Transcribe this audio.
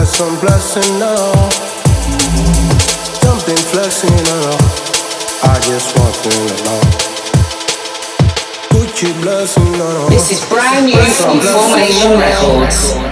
some blessing now. Jumping, flexing around. I just want to know. Gucci blessing around. This is brand new from Formation Records.